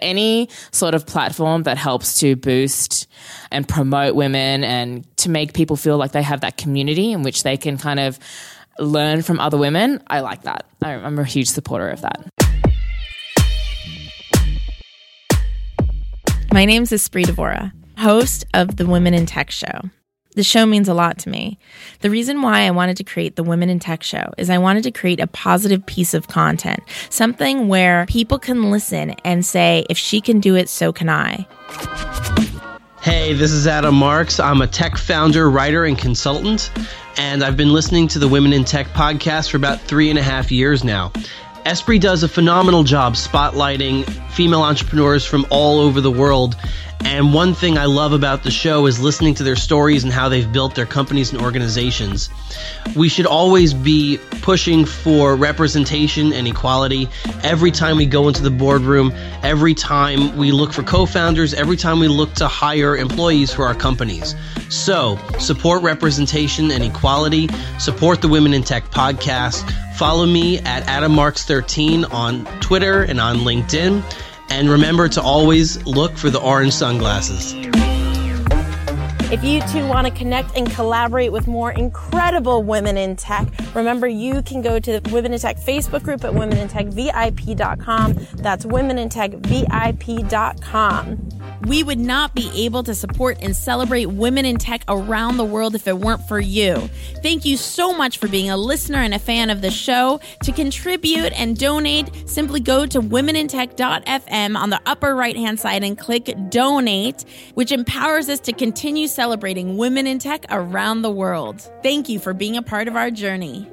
any sort of platform that helps to boost and promote women and to make people feel like they have that community in which they can kind of learn from other women, I like that. I'm a huge supporter of that. My name is Espree Devora, host of the Women in Tech Show. The show means a lot to me. The reason why I wanted to create the Women in Tech show is I wanted to create a positive piece of content, something where people can listen and say, if she can do it, so can I. Hey, this is Adam Marks. I'm a tech founder, writer, and consultant, and I've been listening to the Women in Tech podcast for about three and a half years now. Espree does a phenomenal job spotlighting female entrepreneurs from all over the world and one thing I love about the show is listening to their stories and how they've built their companies and organizations. We should always be pushing for representation and equality every time we go into the boardroom, every time we look for co founders, every time we look to hire employees for our companies. So, support representation and equality, support the Women in Tech podcast. Follow me at Adam Marks 13 on Twitter and on LinkedIn and remember to always look for the orange sunglasses. If you too want to connect and collaborate with more incredible women in tech, remember you can go to the Women in Tech Facebook group at womenintechvip.com. That's womenintechvip.com. We would not be able to support and celebrate women in tech around the world if it weren't for you. Thank you so much for being a listener and a fan of the show. To contribute and donate, simply go to womenintech.fm on the upper right hand side and click donate, which empowers us to continue celebrating women in tech around the world. Thank you for being a part of our journey.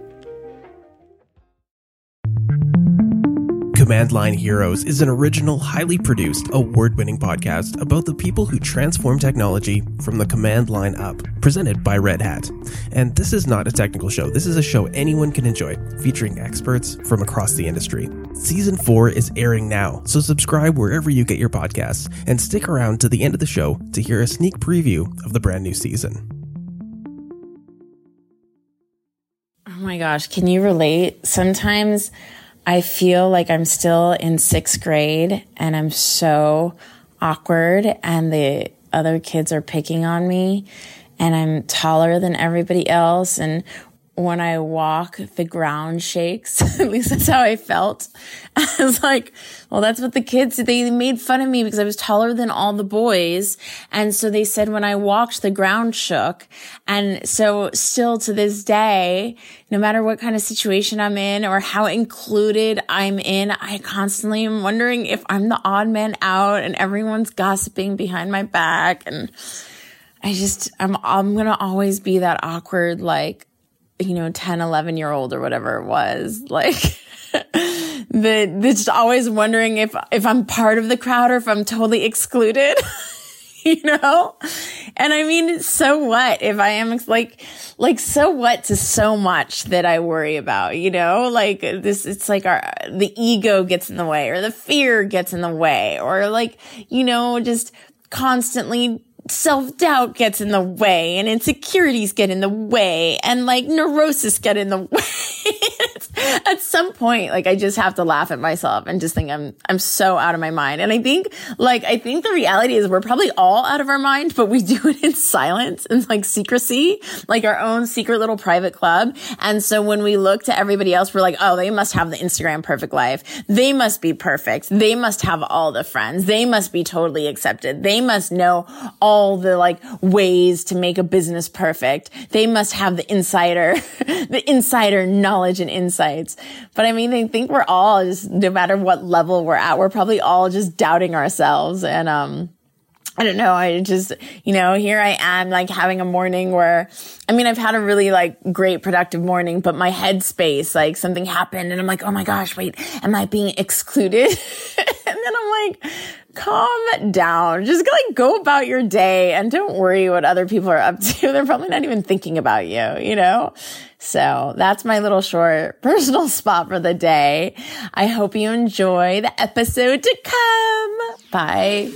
Command Line Heroes is an original, highly produced, award winning podcast about the people who transform technology from the command line up, presented by Red Hat. And this is not a technical show, this is a show anyone can enjoy, featuring experts from across the industry. Season 4 is airing now, so subscribe wherever you get your podcasts and stick around to the end of the show to hear a sneak preview of the brand new season. Oh my gosh, can you relate? Sometimes I feel like I'm still in sixth grade and I'm so awkward and the other kids are picking on me and I'm taller than everybody else. And when I walk, the ground shakes. At least that's how I felt. I was like, well, that's what the kids, did. they made fun of me because I was taller than all the boys. And so they said when I walked, the ground shook. And so still to this day, no matter what kind of situation I'm in or how included I'm in, I constantly am wondering if I'm the odd man out and everyone's gossiping behind my back. And I just, I'm, I'm going to always be that awkward, like, you know, 10, 11 year old or whatever it was. Like, the, just always wondering if, if I'm part of the crowd or if I'm totally excluded. you know? And I mean, so what if I am like, like, so what to so much that I worry about, you know? Like this, it's like our, the ego gets in the way or the fear gets in the way or like, you know, just constantly self doubt gets in the way and insecurities get in the way and like neurosis get in the way. at some point, like I just have to laugh at myself and just think I'm, I'm so out of my mind. And I think like, I think the reality is we're probably all out of our mind, but we do it in silence and like secrecy, like our own secret little private club. And so when we look to everybody else, we're like, oh, they must have the Instagram perfect life. They must be perfect. They must have all the friends. They must be totally accepted. They must know all all the like ways to make a business perfect. They must have the insider, the insider knowledge and insights. But I mean, I think we're all just, no matter what level we're at, we're probably all just doubting ourselves. And, um, I don't know. I just, you know, here I am like having a morning where, I mean, I've had a really like great productive morning, but my headspace, like something happened and I'm like, oh my gosh, wait, am I being excluded? and then I'm like, calm down. Just like go about your day and don't worry what other people are up to. They're probably not even thinking about you, you know? So that's my little short personal spot for the day. I hope you enjoy the episode to come. Bye.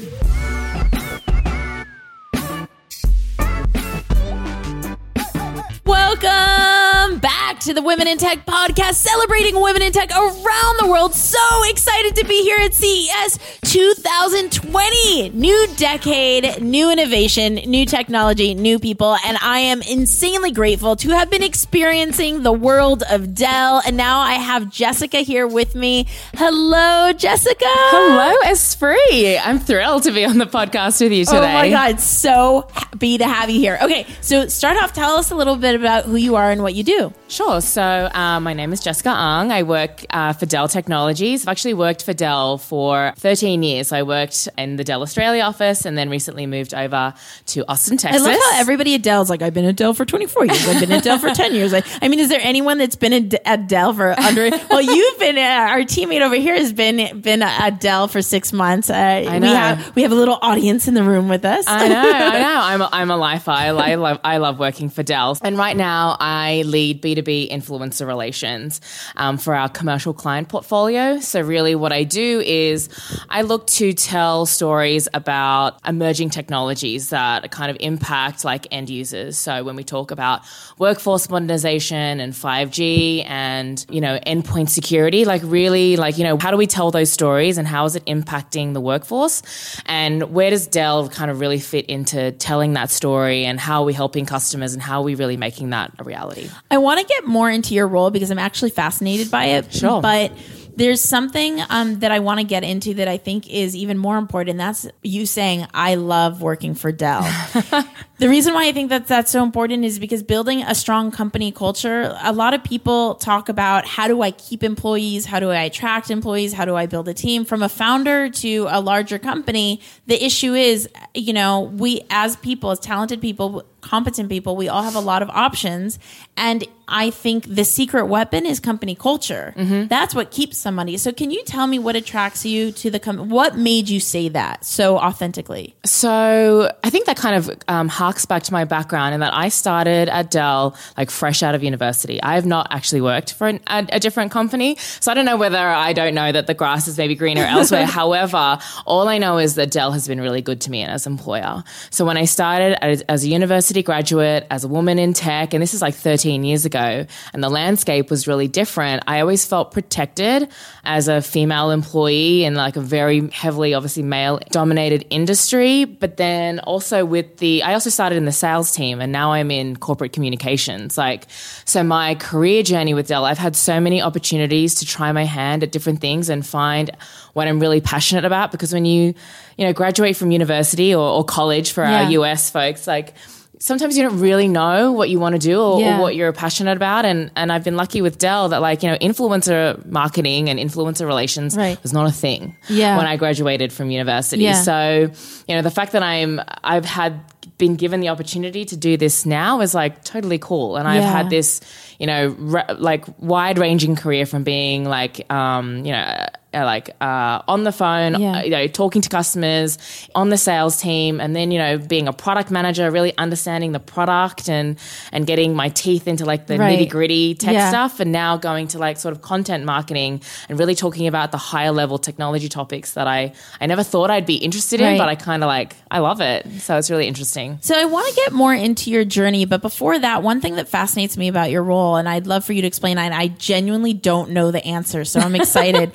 Back to the Women in Tech podcast, celebrating women in tech around the world. So excited to be here at CES 2020. New decade, new innovation, new technology, new people. And I am insanely grateful to have been experiencing the world of Dell. And now I have Jessica here with me. Hello, Jessica. Hello, Espree. I'm thrilled to be on the podcast with you today. Oh my God, so happy to have you here. Okay, so start off, tell us a little bit about who you are and what you do. Sure. So, uh, my name is Jessica Aung. I work uh, for Dell Technologies. I've actually worked for Dell for 13 years. I worked in the Dell Australia office and then recently moved over to Austin, Texas. I love how everybody at Dell's like, I've been at Dell for 24 years. I've been at Dell for 10 years. I, I mean, is there anyone that's been at, at Dell for under? well, you've been. Uh, our teammate over here has been been at Dell for six months. Uh, I know. We have we have a little audience in the room with us. I know, I know. I'm a, I'm a lifer. I, I love I love working for Dell. And right now, I lead B2B influencer relations um, for our commercial client portfolio. So really, what I do is I look to tell stories about emerging technologies that kind of impact like end users. So when we talk about workforce modernization and 5G and you know endpoint security, like really, like you know, how do we tell those stories and how is it impacting the workforce? And where does Dell kind of really fit into telling that story and how are we helping customers and how are we really making that a reality? I want to get more into your role because I'm actually fascinated by it. Sure. But there's something um, that I want to get into that I think is even more important. That's you saying, I love working for Dell. the reason why I think that that's so important is because building a strong company culture, a lot of people talk about how do I keep employees? How do I attract employees? How do I build a team? From a founder to a larger company, the issue is, you know, we as people, as talented people, competent people, we all have a lot of options. And I think the secret weapon is company culture. That's what keeps somebody. So, can you tell me what attracts you to the company? What made you say that so authentically? So I think that kind of um, harks back to my background in that I started at Dell like fresh out of university. I have not actually worked for an, a, a different company, so I don't know whether I don't know that the grass is maybe greener elsewhere. However, all I know is that Dell has been really good to me and as an employer. So when I started as, as a university graduate, as a woman in tech, and this is like 13 years ago, and the landscape was really different, I always felt protected as a female employee in like a very heavily, obviously, male dominated industry. But then also with the, I also started in the sales team and now I'm in corporate communications. Like, so my career journey with Dell, I've had so many opportunities to try my hand at different things and find what I'm really passionate about. Because when you, you know, graduate from university or, or college for Yeah. our US folks, like, sometimes you don't really know what you want to do or, Yeah. or what you're passionate about. And and I've been lucky with Dell that like, you know, influencer marketing and influencer relations Right. was not a thing Yeah. when I graduated from university. Yeah. So, you know, the fact that I'm I've had been given the opportunity to do this now is like totally cool. And I've Yeah. had this, you know, re- like wide ranging career from being like, um, you know, uh, like uh, on the phone, Yeah. uh, you know, talking to customers on the sales team, and then you know, being a product manager, really understanding the product and and getting my teeth into like the Right. nitty gritty tech Yeah. stuff, and now going to like sort of content marketing and really talking about the higher level technology topics that I I never thought I'd be interested in, but I kind of like I love it, so it's really interesting. So I want to get more into your journey, but before that, one thing that fascinates me about your role, and I'd love for you to explain, I genuinely don't know the answer, so I'm excited,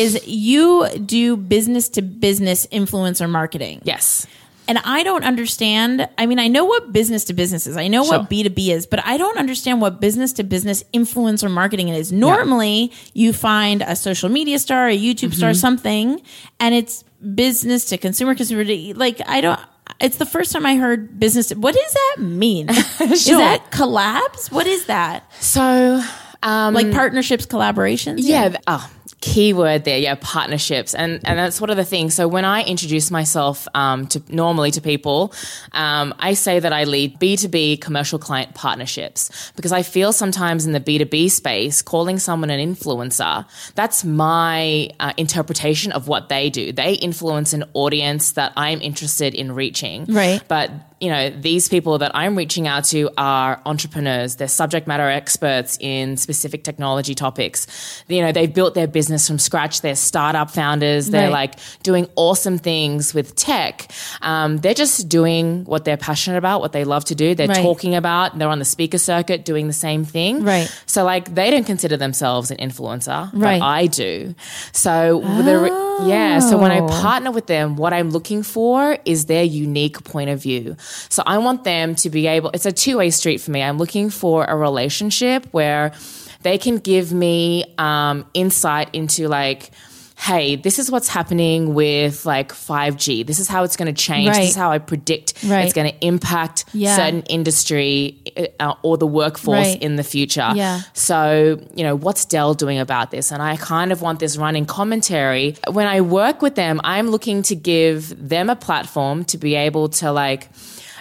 is you do business to business influencer marketing. Yes. And I don't understand. I mean, I know what business to business is. I know Sure. what B2B is, but I don't understand what business to business influencer marketing is. Normally, you find a social media star, a YouTube Mm-hmm. star, something, and it's business to consumer, consumer to, like, I don't, it's the first time I heard business. To, what does that mean? Is that collabs? What is that? So, um, Like partnerships, collaborations? yeah, th- oh, keyword there yeah partnerships. And and that's one of the things so when i introduce myself um, to normally to people um, i say that i lead b2b commercial client partnerships because i feel sometimes in the b2b space calling someone an influencer that's my uh, interpretation of what they do. They influence an audience that i'm interested in reaching. Right. but you know, these people that I'm reaching out to are entrepreneurs. They're subject matter experts in specific technology topics. You know, they've built their business from scratch. They're startup founders. They're Right. like doing awesome things with tech. Um, they're just doing what they're passionate about, what they love to do. They're Right. talking about, they're on the speaker circuit doing the same thing. Right. So, like, they don't consider themselves an influencer, Right. but I do. So, the re- yeah. So, when I Oh. partner with them, what I'm looking for is their unique point of view. So, I want them to be able, it's a two way street for me. I'm looking for a relationship where they can give me um, insight into like, hey, this is what's happening with like 5G. This is how it's going to change. Right. This is how I predict Right. it's going to impact Yeah. certain industry uh, or the workforce Right. in the future. Yeah. So, you know, what's Dell doing about this? And I kind of want this running commentary. When I work with them, I'm looking to give them a platform to be able to like,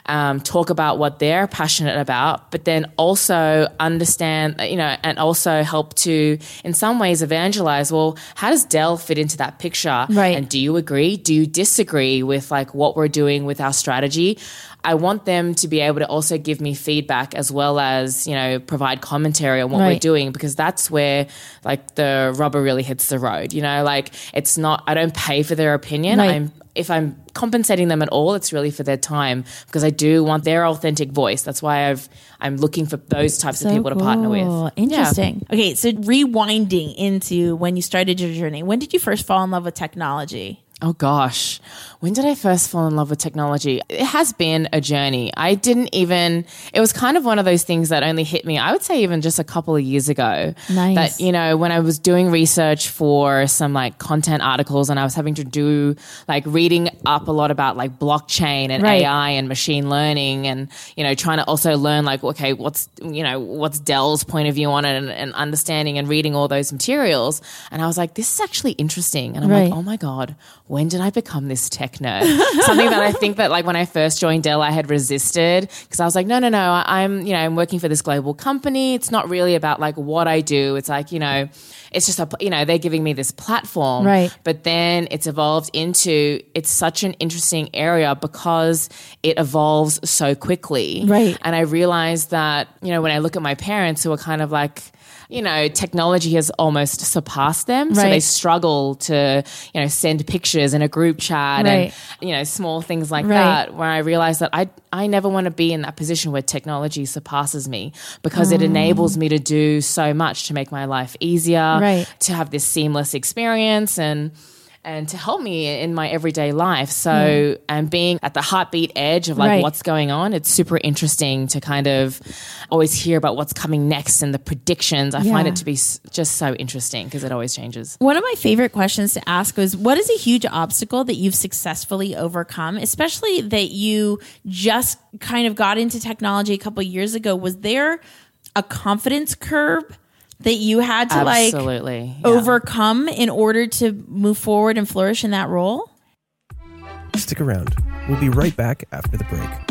um, talk about what they're passionate about, but then also understand, you know, and also help to, in some ways, evangelize. Well, how does Dell fit into that picture? Right. And do you agree? Do you disagree with like what we're doing with our strategy? I want them to be able to also give me feedback as well as, you know, provide commentary on what we're doing because that's where like the rubber really hits the road. You know, like it's not I don't pay for their opinion. Right. I'm if I'm compensating them at all, it's really for their time because I do want their authentic voice. That's why I've I'm looking for those types of people to partner with. Interesting. Okay, so rewinding into when you started your journey, when did you first fall in love with technology? Oh gosh, when did I first fall in love with technology? It has been a journey. I didn't even, it was kind of one of those things that only hit me, I would say, even just a couple of years ago. Nice. That, you know, when I was doing research for some like content articles and I was having to do like reading up a lot about like blockchain and Right. AI and machine learning and, you know, trying to also learn like, okay, what's, you know, what's Dell's point of view on it and, and understanding and reading all those materials. And I was like, this is actually interesting. And I'm Right. like, oh my God, when did I become this tech nerd? Something that I think that like when I first joined Dell, I had resisted because I was like, no, no, no, I'm, you know, I'm working for this global company. It's not really about like what I do. It's like, you know, it's just a, you know, they're giving me this platform. Right. But then it's evolved into, it's such an interesting area because it evolves so quickly. Right. And I realized that, you know, when I look at my parents who are kind of like, you know, technology has almost surpassed them. So Right. they struggle to, you know, send pictures in a group chat Right. and, you know, small things like Right. that. Where I realized that I, I never want to be in that position where technology surpasses me because it mm. enables me to do so much to make my life easier, Right. to have this seamless experience and, and to help me in my everyday life. So, and being at the heartbeat edge of like Right. what's going on, it's super interesting to kind of always hear about what's coming next and the predictions. I find it to be just so interesting because it always changes. One of my favorite questions to ask was what is a huge obstacle that you've successfully overcome, especially that you just kind of got into technology a couple years ago? Was there a confidence curve that you had to like Absolutely. yeah. overcome in order to move forward and flourish in that role? Stick around. We'll be right back after the break.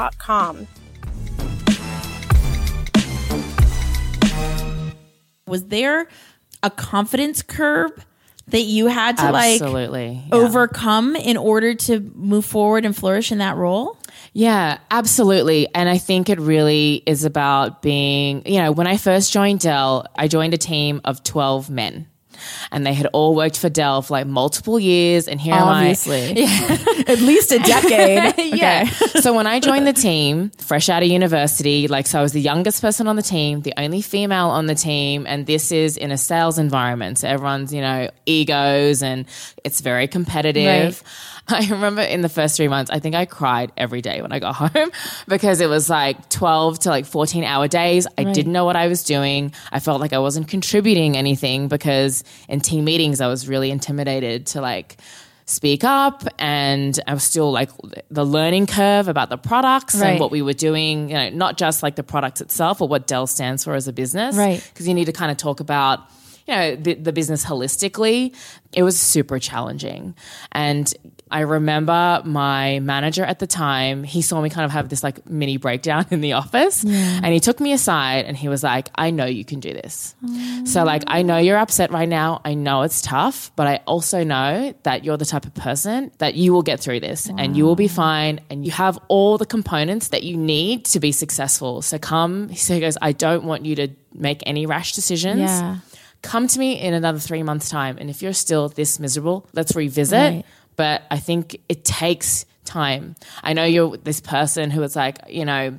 Was there a confidence curve that you had to like yeah. overcome in order to move forward and flourish in that role? Yeah, absolutely. And I think it really is about being, you know, when I first joined Dell, I joined a team of 12 men. And they had all worked for Dell for like multiple years. And here Obviously. am I. At least a decade. yeah. so when I joined the team, fresh out of university, like, so I was the youngest person on the team, the only female on the team, and this is in a sales environment. So everyone's, you know, egos and it's very competitive. I remember in the first three months, I think I cried every day when I got home because it was like 12 to like 14 hour days. I didn't know what I was doing. I felt like I wasn't contributing anything because in team meetings, I was really intimidated to like speak up and I was still like the learning curve about the products Right. and what we were doing, you know, not just like the products itself or what Dell stands for as a business. Right. Because you need to kind of talk about you know the, the business holistically it was super challenging. And i remember my manager at the time he saw me kind of have this like mini breakdown in the office and he took me aside and he was like i know you can do this. So like i know you're upset right now. I know it's tough but i also know that you're the type of person that you will get through this and you will be fine and you have all the components that you need to be successful. So come so he goes i don't want you to make any rash decisions. Yeah. Come to me in another three months' time. And if you're still this miserable, let's revisit. Right. But I think it takes time. I know you're this person who is like, you know,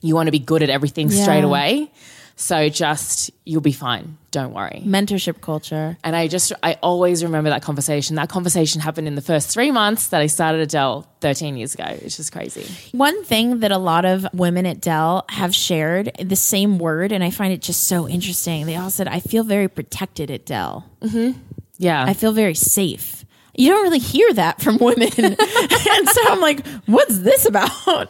you want to be good at everything straight away. So just, you'll be fine. Don't worry. Mentorship culture. And I just, I always remember that conversation. That conversation happened in the first three months that I started at Dell 13 years ago. It's just crazy. One thing that a lot of women at Dell have shared the same word, and I find it just so interesting. They all said, I feel very protected at Dell. Mm-hmm. Yeah. I feel very safe. You don't really hear that from women. and so I'm like, what's this about?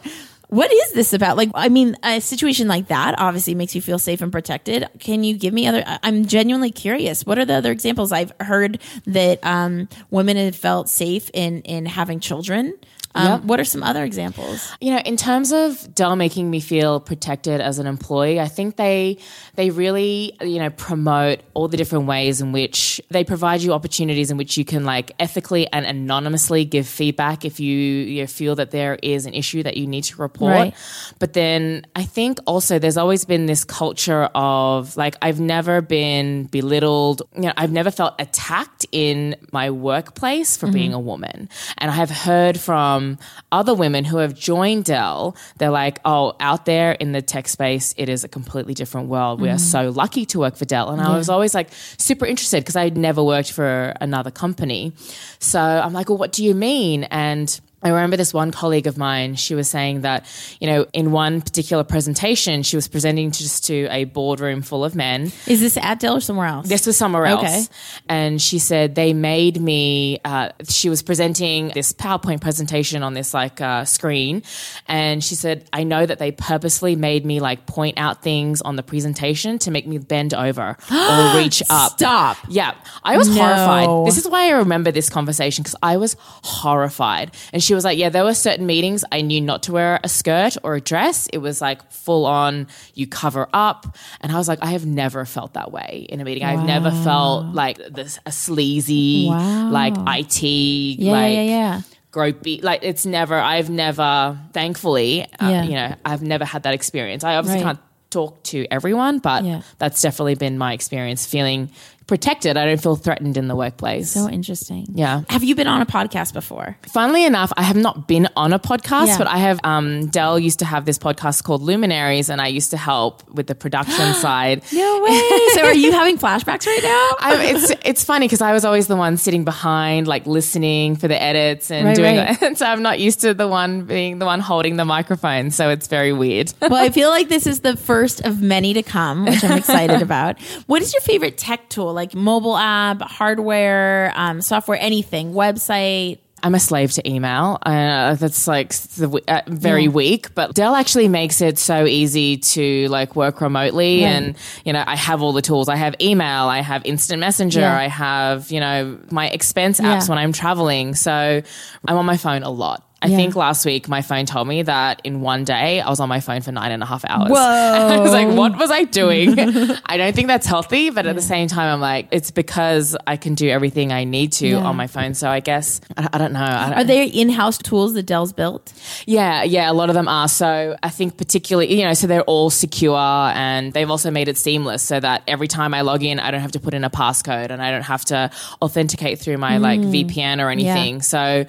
What is this about? Like, I mean, a situation like that obviously makes you feel safe and protected. Can you give me other? I'm genuinely curious. What are the other examples? I've heard that um, women have felt safe in in having children. Um, Yep. What are some other examples? you know in terms of dell making me feel protected as an employee i think they they really you know promote all the different ways in which they provide you opportunities in which you can like ethically and anonymously give feedback if you, you feel that there is an issue that you need to report Right. but then i think also there's always been this culture of like i've never been belittled you know i've never felt attacked in my workplace for being a woman and i have heard from other women who have joined dell. They're like oh out there in the tech space it is a completely different world. We are mm-hmm. so lucky to work for dell. And i was always like super interested because i'd never worked for another company. So i'm like well what do you mean? And I remember this one colleague of mine, she was saying that, you know, in one particular presentation, she was presenting just to a boardroom full of men. Is this at Dell or somewhere else? This was somewhere else. Okay. And she said they made me, uh, she was presenting this PowerPoint presentation on this like uh, screen. And she said, I know that they purposely made me like point out things on the presentation to make me bend over or reach up. Stop. Yeah. I was No. horrified. This is why I remember this conversation because I was horrified. And she was like, Yeah, there were certain meetings I knew not to wear a skirt or a dress. It was like full on, you cover up. And I was like, I have never felt that way in a meeting. I've never felt like this a sleazy, Wow. like IT, Yeah, like yeah, yeah. gropey. Like it's never, I've never, thankfully, uh, Yeah. you know, I've never had that experience. I obviously Right. can't talk to everyone, but Yeah. that's definitely been my experience feeling protected. I don't feel threatened in the workplace. So interesting. Yeah. Have you been on a podcast before? Funnily enough, I have not been on a podcast, Yeah. but I have. Um, Dell used to have this podcast called Luminaries, and I used to help with the production side. No way. so are you having flashbacks right now? I, it's it's funny because I was always the one sitting behind, like listening for the edits and Right, doing right. that. so I'm not used to the one being the one holding the microphone. So it's very weird. well, I feel like this is the first of many to come, which I'm excited about. What is your favorite tech tool? Like mobile app, hardware, um, software, anything, website? I'm a slave to email. Uh, that's like the, uh, very Yeah. weak, but Dell actually makes it so easy to like work remotely. Right. And, you know, I have all the tools. I have email, I have instant messenger, Yeah. I have, you know, my expense Yeah. apps when I'm traveling. So I'm on my phone a lot. I think last week my phone told me that in one day I was on my phone for nine and a half hours. Whoa. I was like, what was I doing? I don't think that's healthy, but at the same time, I'm like, it's because I can do everything I need to Yeah. on my phone. So I guess, I, I don't know. I don't, Are they in-house tools that Dell's built? yeah, yeah, a lot of them are. So I think particularly, you know, so they're all secure and they've also made it seamless so that every time I log in, I don't have to put in a passcode and I don't have to authenticate through my like mm. VPN or anything. So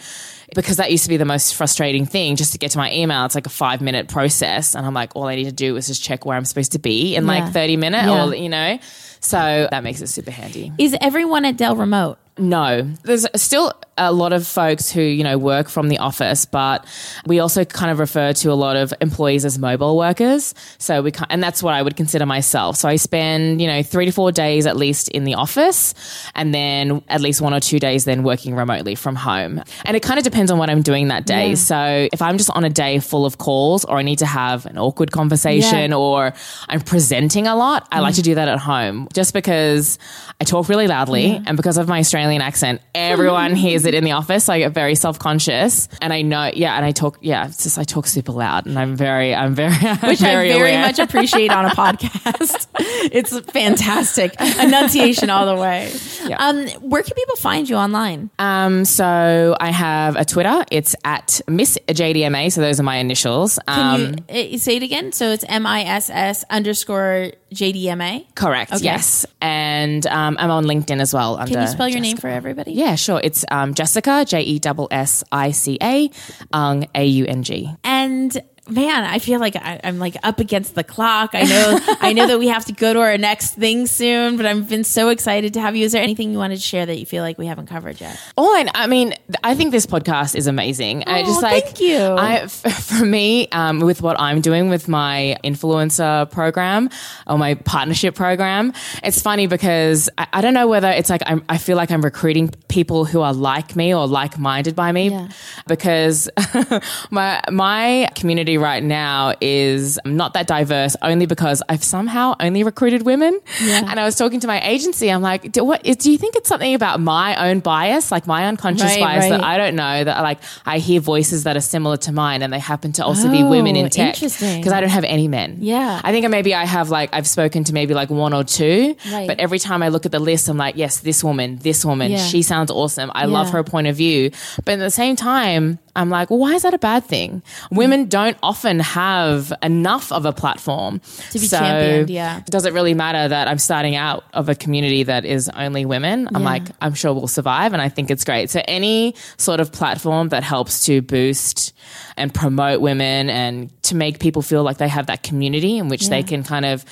because that used to be the most frustrating thing just to get to my email, it's like a five minute process. And I'm like, all I need to do is just check where I'm supposed to be in Yeah. like 30 minutes Yeah. or, you know, so that makes it super handy. Is everyone at Dell remote? No, there's still a lot of folks who, you know, work from the office, but we also kind of refer to a lot of employees as mobile workers. So we and that's what I would consider myself. So I spend, you know, three to four days at least in the office and then at least one or two days then working remotely from home. And it kind of depends on what I'm doing that day. So if I'm just on a day full of calls or I need to have an awkward conversation Yeah. or I'm presenting a lot, I like to mm. do that at home just because I talk really loudly and because of my Australian accent, everyone hears it in the office. So I get very self conscious and I know, yeah, and I talk, yeah, it's just I talk super loud and I'm very, I'm very, Which very I very aware. much appreciate on a podcast. it's fantastic. Enunciation all the way. Yeah. Um, where can people find you online? Um, so I have a Twitter. It's at Miss JDMA. So those are my initials. Can Um, you uh, say it again? So it's M I S S underscore JDMA. correct. Okay. Yes. And um, I'm on LinkedIn as well. Can you spell your name for everybody? Yeah, sure. It's um, Jessica, J E S S I C A, Aung, A U N G. And man, I feel like I, I'm like up against the clock. I know, I know that we have to go to our next thing soon, but I've been so excited to have you. Is there anything you wanted to share that you feel like we haven't covered yet? Oh, and I mean, I think this podcast is amazing. I Oh, just like thank you. I, for me, um, with what I'm doing with my influencer program or my partnership program, it's funny because I, I don't know whether it's like I'm, I feel like I'm recruiting people who are like me or like minded by me Yeah. because my my community right now is not that diverse only because I've somehow only recruited women. And I was talking to my agency. I'm like, do, what do you think it's something about my own bias, like my unconscious Right, bias that. I don't know that like I hear voices that are similar to mine and they happen to also be women in Oh, tech because I don't have any men. Yeah. I think maybe I have like I've spoken to maybe like one or two, Right. but every time I look at the list, I'm like, yes, this woman, this woman, Yeah. she sounds awesome. I love her point of view. But at the same time, I'm like, well, why is that a bad thing? Mm. Women don't often have enough of a platform To be championed, yeah. Does it really matter that I'm starting out of a community that is only women? I'm Yeah. like, I'm sure we'll survive, and I think it's great. So any sort of platform that helps to boost and promote women and to make people feel like they have that community in which they can kind of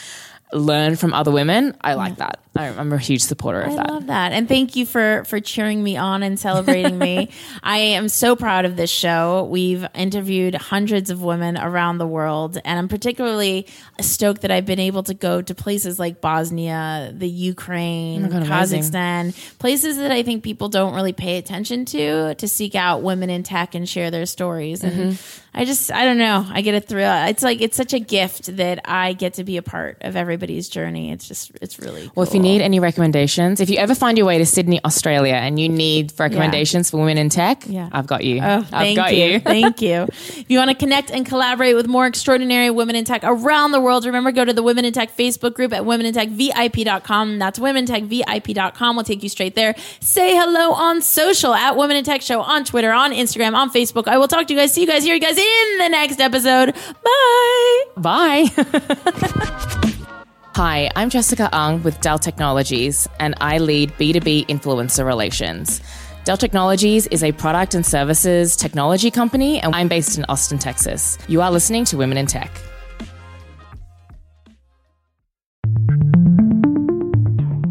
learn from other women, I like that. I- I'm a huge supporter of I that. love that. And thank you for for cheering me on and celebrating me. I am so proud of this show. We've interviewed hundreds of women around the world and I'm particularly stoked that I've been able to go to places like Bosnia, the Ukraine, Oh God, amazing. Kazakhstan, places that I think people don't really pay attention to to seek out women in tech and share their stories. And Mm-hmm. I just I don't know. I get a thrill. It's like it's such a gift that I get to be a part of everybody's journey. It's just it's really Well, if you need any recommendations, if you ever find your way to Sydney, Australia, and you need recommendations for women in tech, Yeah. I've got you. Oh, I've thank got you. you. thank you. If you want to connect and collaborate with more extraordinary women in tech around the world, remember go to the Women in Tech Facebook group at womenintechvip.com. That's womenintechvip.com. We'll take you straight there. Say hello on social at Women in Tech Show on Twitter, on Instagram, on Facebook. I will talk to you guys. See you guys, hear you guys in the next episode. Bye. Bye. Hi, I'm Jessica Aung with Dell Technologies, and I lead B2B influencer relations. Dell Technologies is a product and services technology company, and I'm based in Austin, Texas. You are listening to Women in Tech.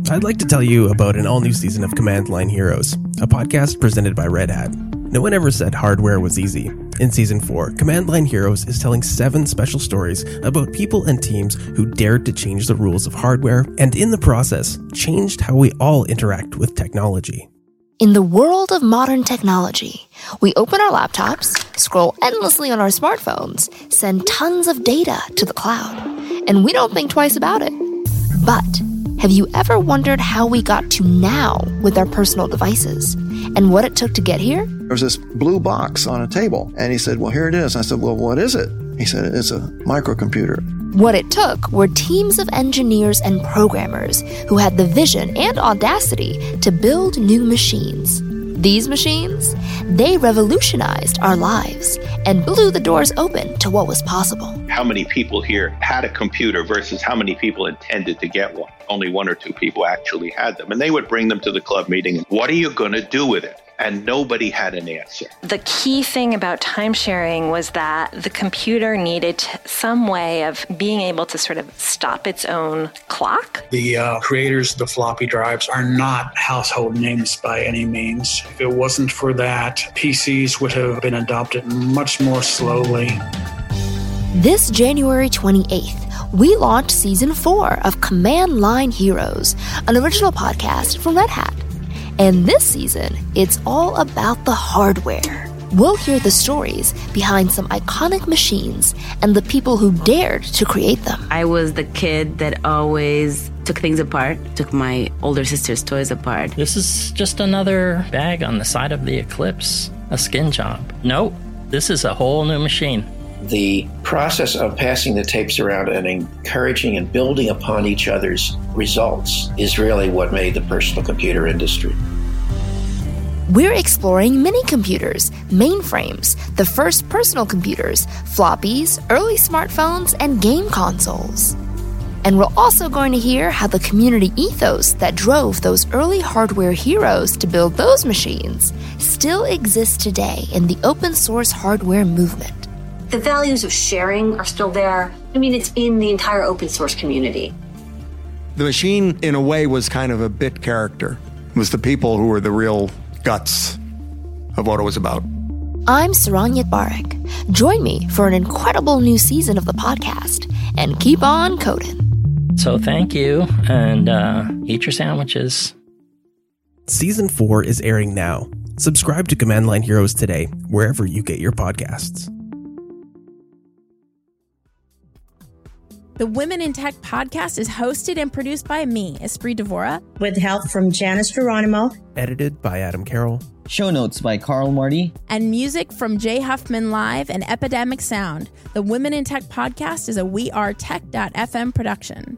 I'd like to tell you about an all new season of Command Line Heroes, a podcast presented by Red Hat. No one ever said hardware was easy. In season 4, Command Line Heroes is telling seven special stories about people and teams who dared to change the rules of hardware and, in the process, changed how we all interact with technology. In the world of modern technology, we open our laptops, scroll endlessly on our smartphones, send tons of data to the cloud, and we don't think twice about it. But have you ever wondered how we got to now with our personal devices and what it took to get here? There was this blue box on a table, and he said, Well, here it is. I said, Well, what is it? He said, It's a microcomputer. What it took were teams of engineers and programmers who had the vision and audacity to build new machines. These machines, they revolutionized our lives and blew the doors open to what was possible. How many people here had a computer versus how many people intended to get one? Only one or two people actually had them. And they would bring them to the club meeting. What are you going to do with it? And nobody had an answer. The key thing about time sharing was that the computer needed some way of being able to sort of stop its own clock. The uh, creators of the floppy drives are not household names by any means. If it wasn't for that, PCs would have been adopted much more slowly. This January 28th, we launched season four of Command Line Heroes, an original podcast from Red Hat. And this season, it's all about the hardware. We'll hear the stories behind some iconic machines and the people who dared to create them. I was the kid that always took things apart, took my older sister's toys apart. This is just another bag on the side of the Eclipse, a skin job. Nope, this is a whole new machine. The process of passing the tapes around and encouraging and building upon each other's results is really what made the personal computer industry. We're exploring mini computers, mainframes, the first personal computers, floppies, early smartphones, and game consoles. And we're also going to hear how the community ethos that drove those early hardware heroes to build those machines still exists today in the open source hardware movement. The values of sharing are still there. I mean, it's in the entire open source community. The machine, in a way, was kind of a bit character. It was the people who were the real guts of what it was about. I'm Saron Yitbarek. Join me for an incredible new season of the podcast and keep on coding. So thank you, and uh, eat your sandwiches. Season 4 is airing now. Subscribe to Command Line Heroes today, wherever you get your podcasts. The Women in Tech podcast is hosted and produced by me, Espree Devora, with help from Janice Geronimo, edited by Adam Carroll, show notes by Carl Marty, and music from Jay Huffman Live and Epidemic Sound. The Women in Tech podcast is a We Are Tech.fm production.